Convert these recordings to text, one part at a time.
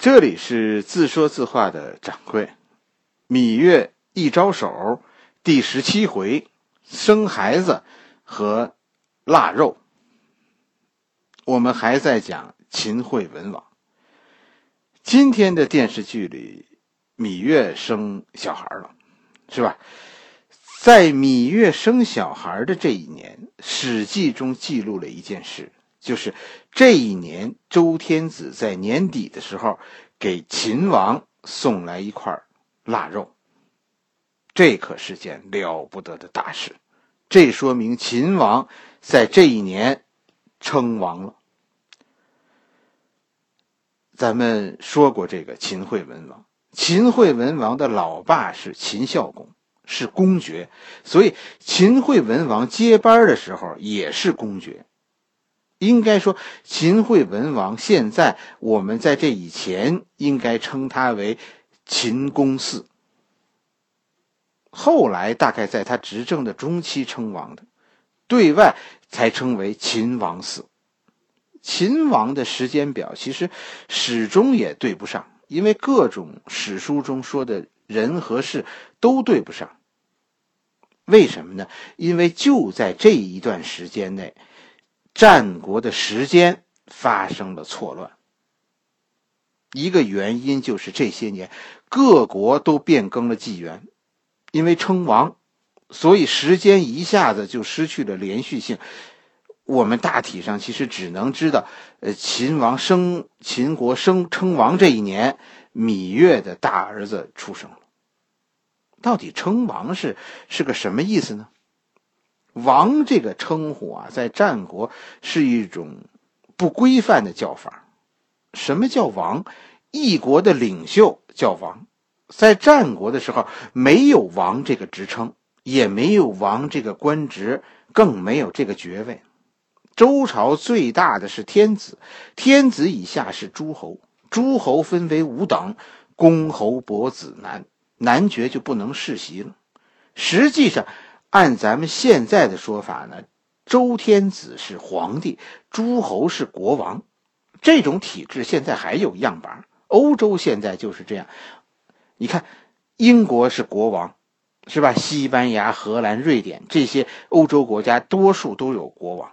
这里是自说自话的掌柜，芈月一招手，第十七回，生孩子和腊肉。我们还在讲秦惠文王。今天的电视剧里，芈月生小孩了，是吧？在芈月生小孩的这一年，《史记》中记录了一件事。就是这一年，周天子在年底的时候给秦王送来一块腊肉，这可是件了不得的大事。这说明秦王在这一年称王了。咱们说过这个秦惠文王，秦惠文王的老爸是秦孝公，是公爵，所以秦惠文王接班的时候也是公爵。应该说，秦惠文王现在我们在这以前应该称他为秦公嗣，后来大概在他执政的中期称王的，对外才称为秦王嗣。秦王的时间表其实始终也对不上，因为各种史书中说的人和事都对不上。为什么呢？因为就在这一段时间内。战国的时间发生了错乱，一个原因就是这些年各国都变更了纪元，因为称王，所以时间一下子就失去了连续性。我们大体上其实只能知道，呃，秦王生秦国生称王这一年，芈月的大儿子出生了。到底称王是是个什么意思呢？王这个称呼啊，在战国是一种不规范的叫法。什么叫王？一国的领袖叫王。在战国的时候，没有王这个职称，也没有王这个官职，更没有这个爵位。周朝最大的是天子，天子以下是诸侯，诸侯分为五等：公侯伯子男，男爵就不能世袭了。实际上。按咱们现在的说法呢，周天子是皇帝，诸侯是国王，这种体制现在还有样板。欧洲现在就是这样，你看，英国是国王，是吧？西班牙、荷兰、瑞典这些欧洲国家多数都有国王。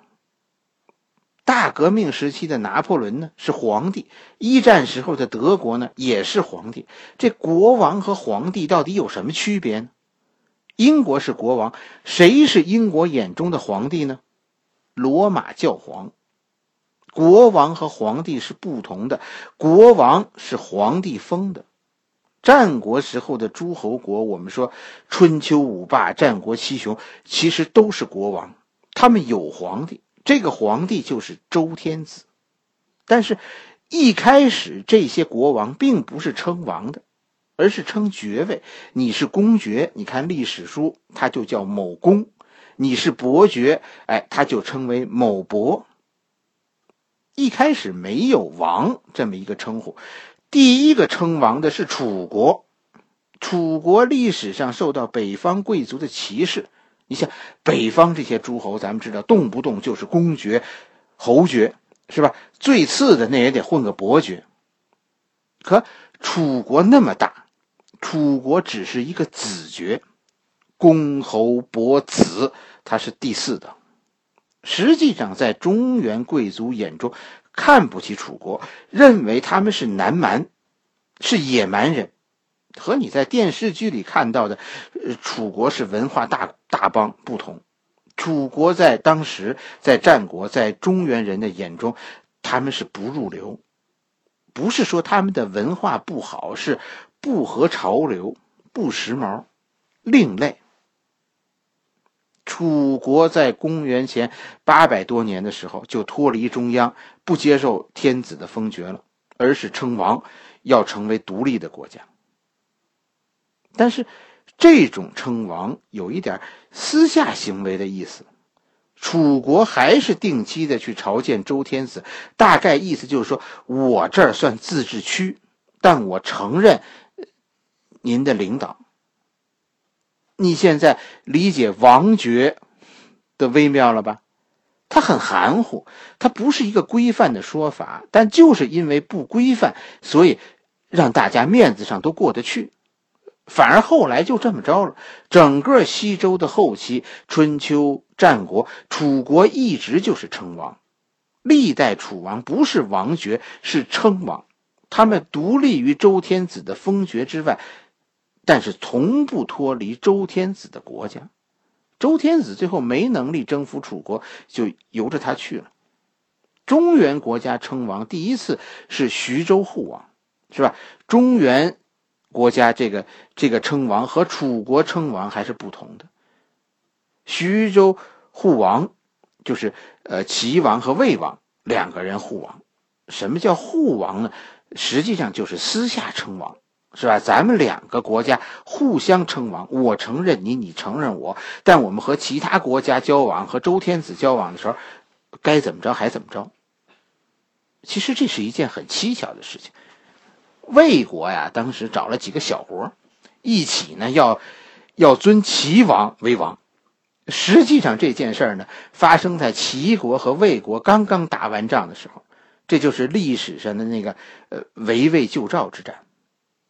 大革命时期的拿破仑呢是皇帝，一战时候的德国呢也是皇帝。这国王和皇帝到底有什么区别呢？英国是国王，谁是英国眼中的皇帝呢？罗马教皇。国王和皇帝是不同的，国王是皇帝封的。战国时候的诸侯国，我们说春秋五霸、战国七雄，其实都是国王，他们有皇帝，这个皇帝就是周天子。但是，一开始这些国王并不是称王的。而是称爵位，你是公爵，你看历史书，他就叫某公；你是伯爵，哎，他就称为某伯。一开始没有王这么一个称呼，第一个称王的是楚国。楚国历史上受到北方贵族的歧视，你像北方这些诸侯，咱们知道动不动就是公爵、侯爵，是吧？最次的那也得混个伯爵。可楚国那么大。楚国只是一个子爵，公侯伯子，他是第四等。实际上，在中原贵族眼中，看不起楚国，认为他们是南蛮，是野蛮人。和你在电视剧里看到的，呃楚国是文化大大邦不同。楚国在当时，在战国，在中原人的眼中，他们是不入流。不是说他们的文化不好，是。不合潮流，不时髦，另类。楚国在公元前八百多年的时候就脱离中央，不接受天子的封爵了，而是称王，要成为独立的国家。但是，这种称王有一点私下行为的意思。楚国还是定期的去朝见周天子，大概意思就是说我这儿算自治区，但我承认。您的领导，你现在理解王爵的微妙了吧？他很含糊，他不是一个规范的说法，但就是因为不规范，所以让大家面子上都过得去。反而后来就这么着了，整个西周的后期，春秋战国，楚国一直就是称王，历代楚王不是王爵，是称王，他们独立于周天子的封爵之外，但是从不脱离周天子的国家。周天子最后没能力征服楚国，就由着他去了。中原国家称王第一次是徐州护王，是吧？中原。国家这个这个称王和楚国称王还是不同的。徐州护王就是呃齐王和魏王两个人护王。什么叫护王呢？实际上就是私下称王，是吧？咱们两个国家互相称王，我承认你，你承认我。但我们和其他国家交往，和周天子交往的时候，该怎么着还怎么着。其实这是一件很蹊跷的事情。魏国呀，当时找了几个小国，一起呢要要尊齐王为王。实际上这件事呢，发生在齐国和魏国刚刚打完仗的时候，这就是历史上的那个呃围魏救赵之战。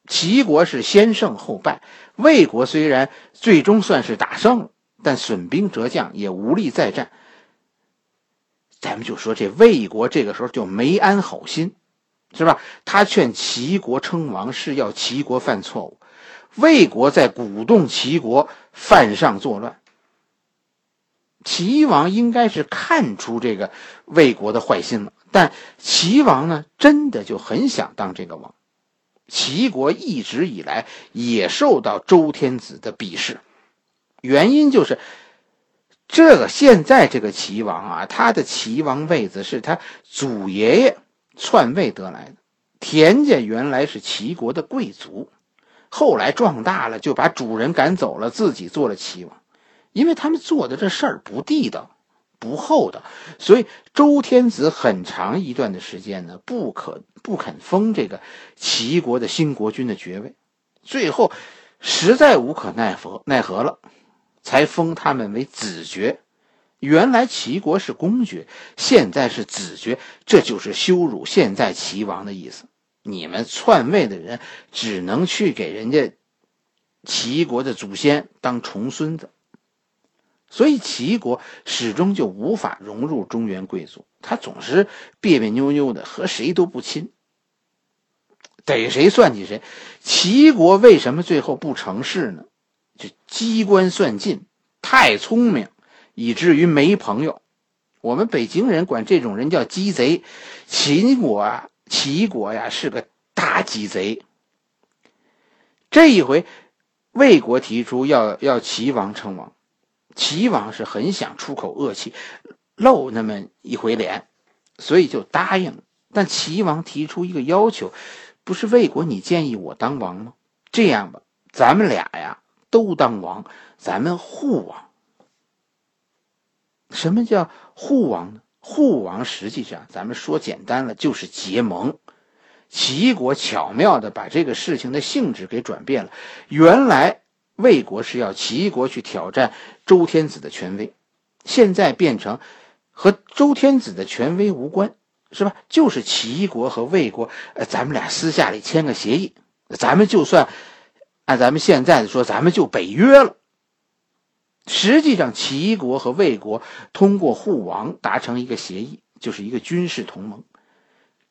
齐国是先胜后败，魏国虽然最终算是打胜了，但损兵折将，也无力再战。咱们就说这魏国这个时候就没安好心。是吧？他劝齐国称王是要齐国犯错误，魏国在鼓动齐国犯上作乱。齐王应该是看出这个魏国的坏心了，但齐王呢，真的就很想当这个王。齐国一直以来也受到周天子的鄙视，原因就是这个现在这个齐王啊，他的齐王位子是他祖爷爷。篡位得来的，田家原来是齐国的贵族，后来壮大了，就把主人赶走了，自己做了齐王。因为他们做的这事儿不地道、不厚道，所以周天子很长一段的时间呢，不可不肯封这个齐国的新国君的爵位。最后实在无可奈何奈何了，才封他们为子爵。原来齐国是公爵，现在是子爵，这就是羞辱现在齐王的意思。你们篡位的人只能去给人家齐国的祖先当重孙子，所以齐国始终就无法融入中原贵族，他总是别别扭扭的，和谁都不亲，逮谁算计谁。齐国为什么最后不成事呢？就机关算尽，太聪明。以至于没朋友，我们北京人管这种人叫鸡贼。秦国啊，齐国呀是个大鸡贼。这一回，魏国提出要要齐王称王，齐王是很想出口恶气，露那么一回脸，所以就答应了。但齐王提出一个要求，不是魏国你建议我当王吗？这样吧，咱们俩呀都当王，咱们互王。什么叫互王呢？互王实际上，咱们说简单了，就是结盟。齐国巧妙的把这个事情的性质给转变了。原来魏国是要齐国去挑战周天子的权威，现在变成和周天子的权威无关，是吧？就是齐国和魏国，呃，咱们俩私下里签个协议，咱们就算按咱们现在的说，咱们就北约了。实际上，齐国和魏国通过互王达成一个协议，就是一个军事同盟。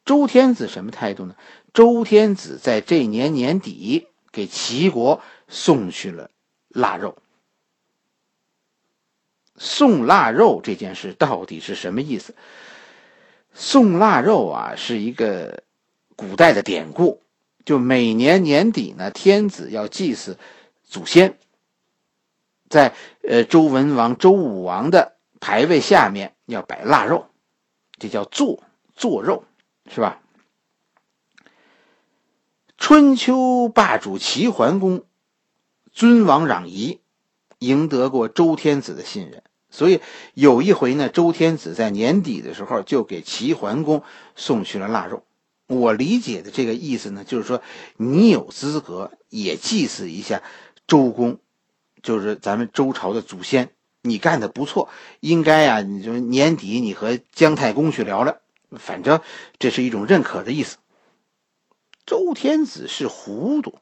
周天子什么态度呢？周天子在这年年底给齐国送去了腊肉。送腊肉这件事到底是什么意思？送腊肉啊，是一个古代的典故，就每年年底呢，天子要祭祀祖先。在呃周文王、周武王的牌位下面要摆腊肉，这叫做做肉，是吧？春秋霸主齐桓公尊王攘夷，赢得过周天子的信任，所以有一回呢，周天子在年底的时候就给齐桓公送去了腊肉。我理解的这个意思呢，就是说你有资格也祭祀一下周公。就是咱们周朝的祖先，你干的不错，应该呀，你就年底你和姜太公去聊聊，反正这是一种认可的意思。周天子是糊涂，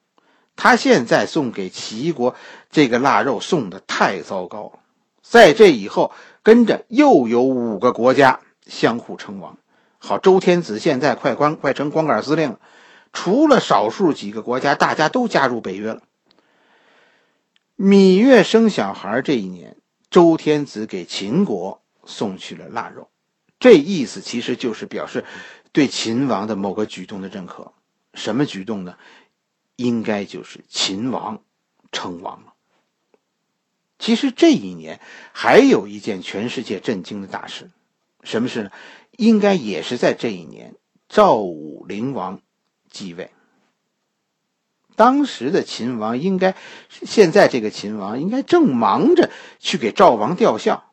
他现在送给齐国这个腊肉送的太糟糕了。在这以后，跟着又有五个国家相互称王。好，周天子现在快光快成光杆司令了，除了少数几个国家，大家都加入北约了。芈月生小孩这一年，周天子给秦国送去了腊肉，这意思其实就是表示对秦王的某个举动的认可。什么举动呢？应该就是秦王称王了。其实这一年还有一件全世界震惊的大事，什么事呢？应该也是在这一年，赵武灵王继位。当时的秦王应该，现在这个秦王应该正忙着去给赵王吊孝。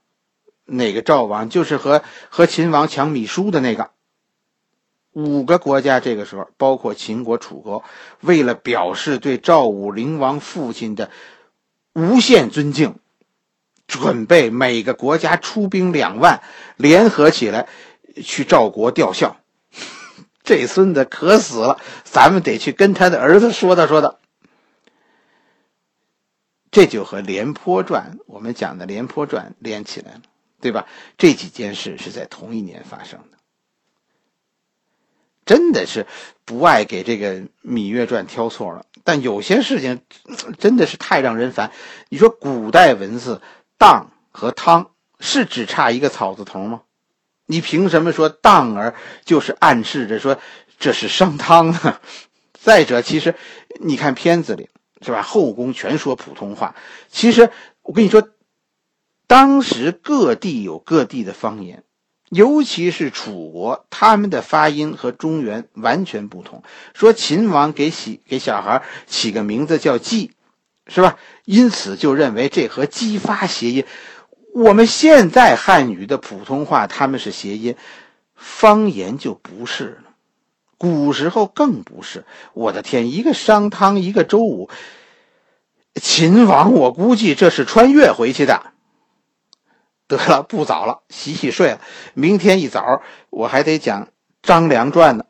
哪个赵王？就是和和秦王抢米书的那个。五个国家这个时候，包括秦国、楚国，为了表示对赵武灵王父亲的无限尊敬，准备每个国家出兵两万，联合起来去赵国吊孝。这孙子可死了，咱们得去跟他的儿子说道说道。这就和《廉颇传》我们讲的《廉颇传》连起来了，对吧？这几件事是在同一年发生的。真的是不爱给这个《芈月传》挑错了，但有些事情真的是太让人烦。你说古代文字“当”和“汤”是只差一个草字头吗？你凭什么说“当儿”就是暗示着说这是商汤呢？再者，其实你看片子里是吧，后宫全说普通话。其实我跟你说，当时各地有各地的方言。尤其是楚国，他们的发音和中原完全不同。说秦王给起给小孩起个名字叫“季”，是吧？因此就认为这和姬发谐音。我们现在汉语的普通话他们是谐音，方言就不是了。古时候更不是。我的天，一个商汤，一个周武，秦王，我估计这是穿越回去的。得了，不早了，洗洗睡了。明天一早我还得讲张良传呢。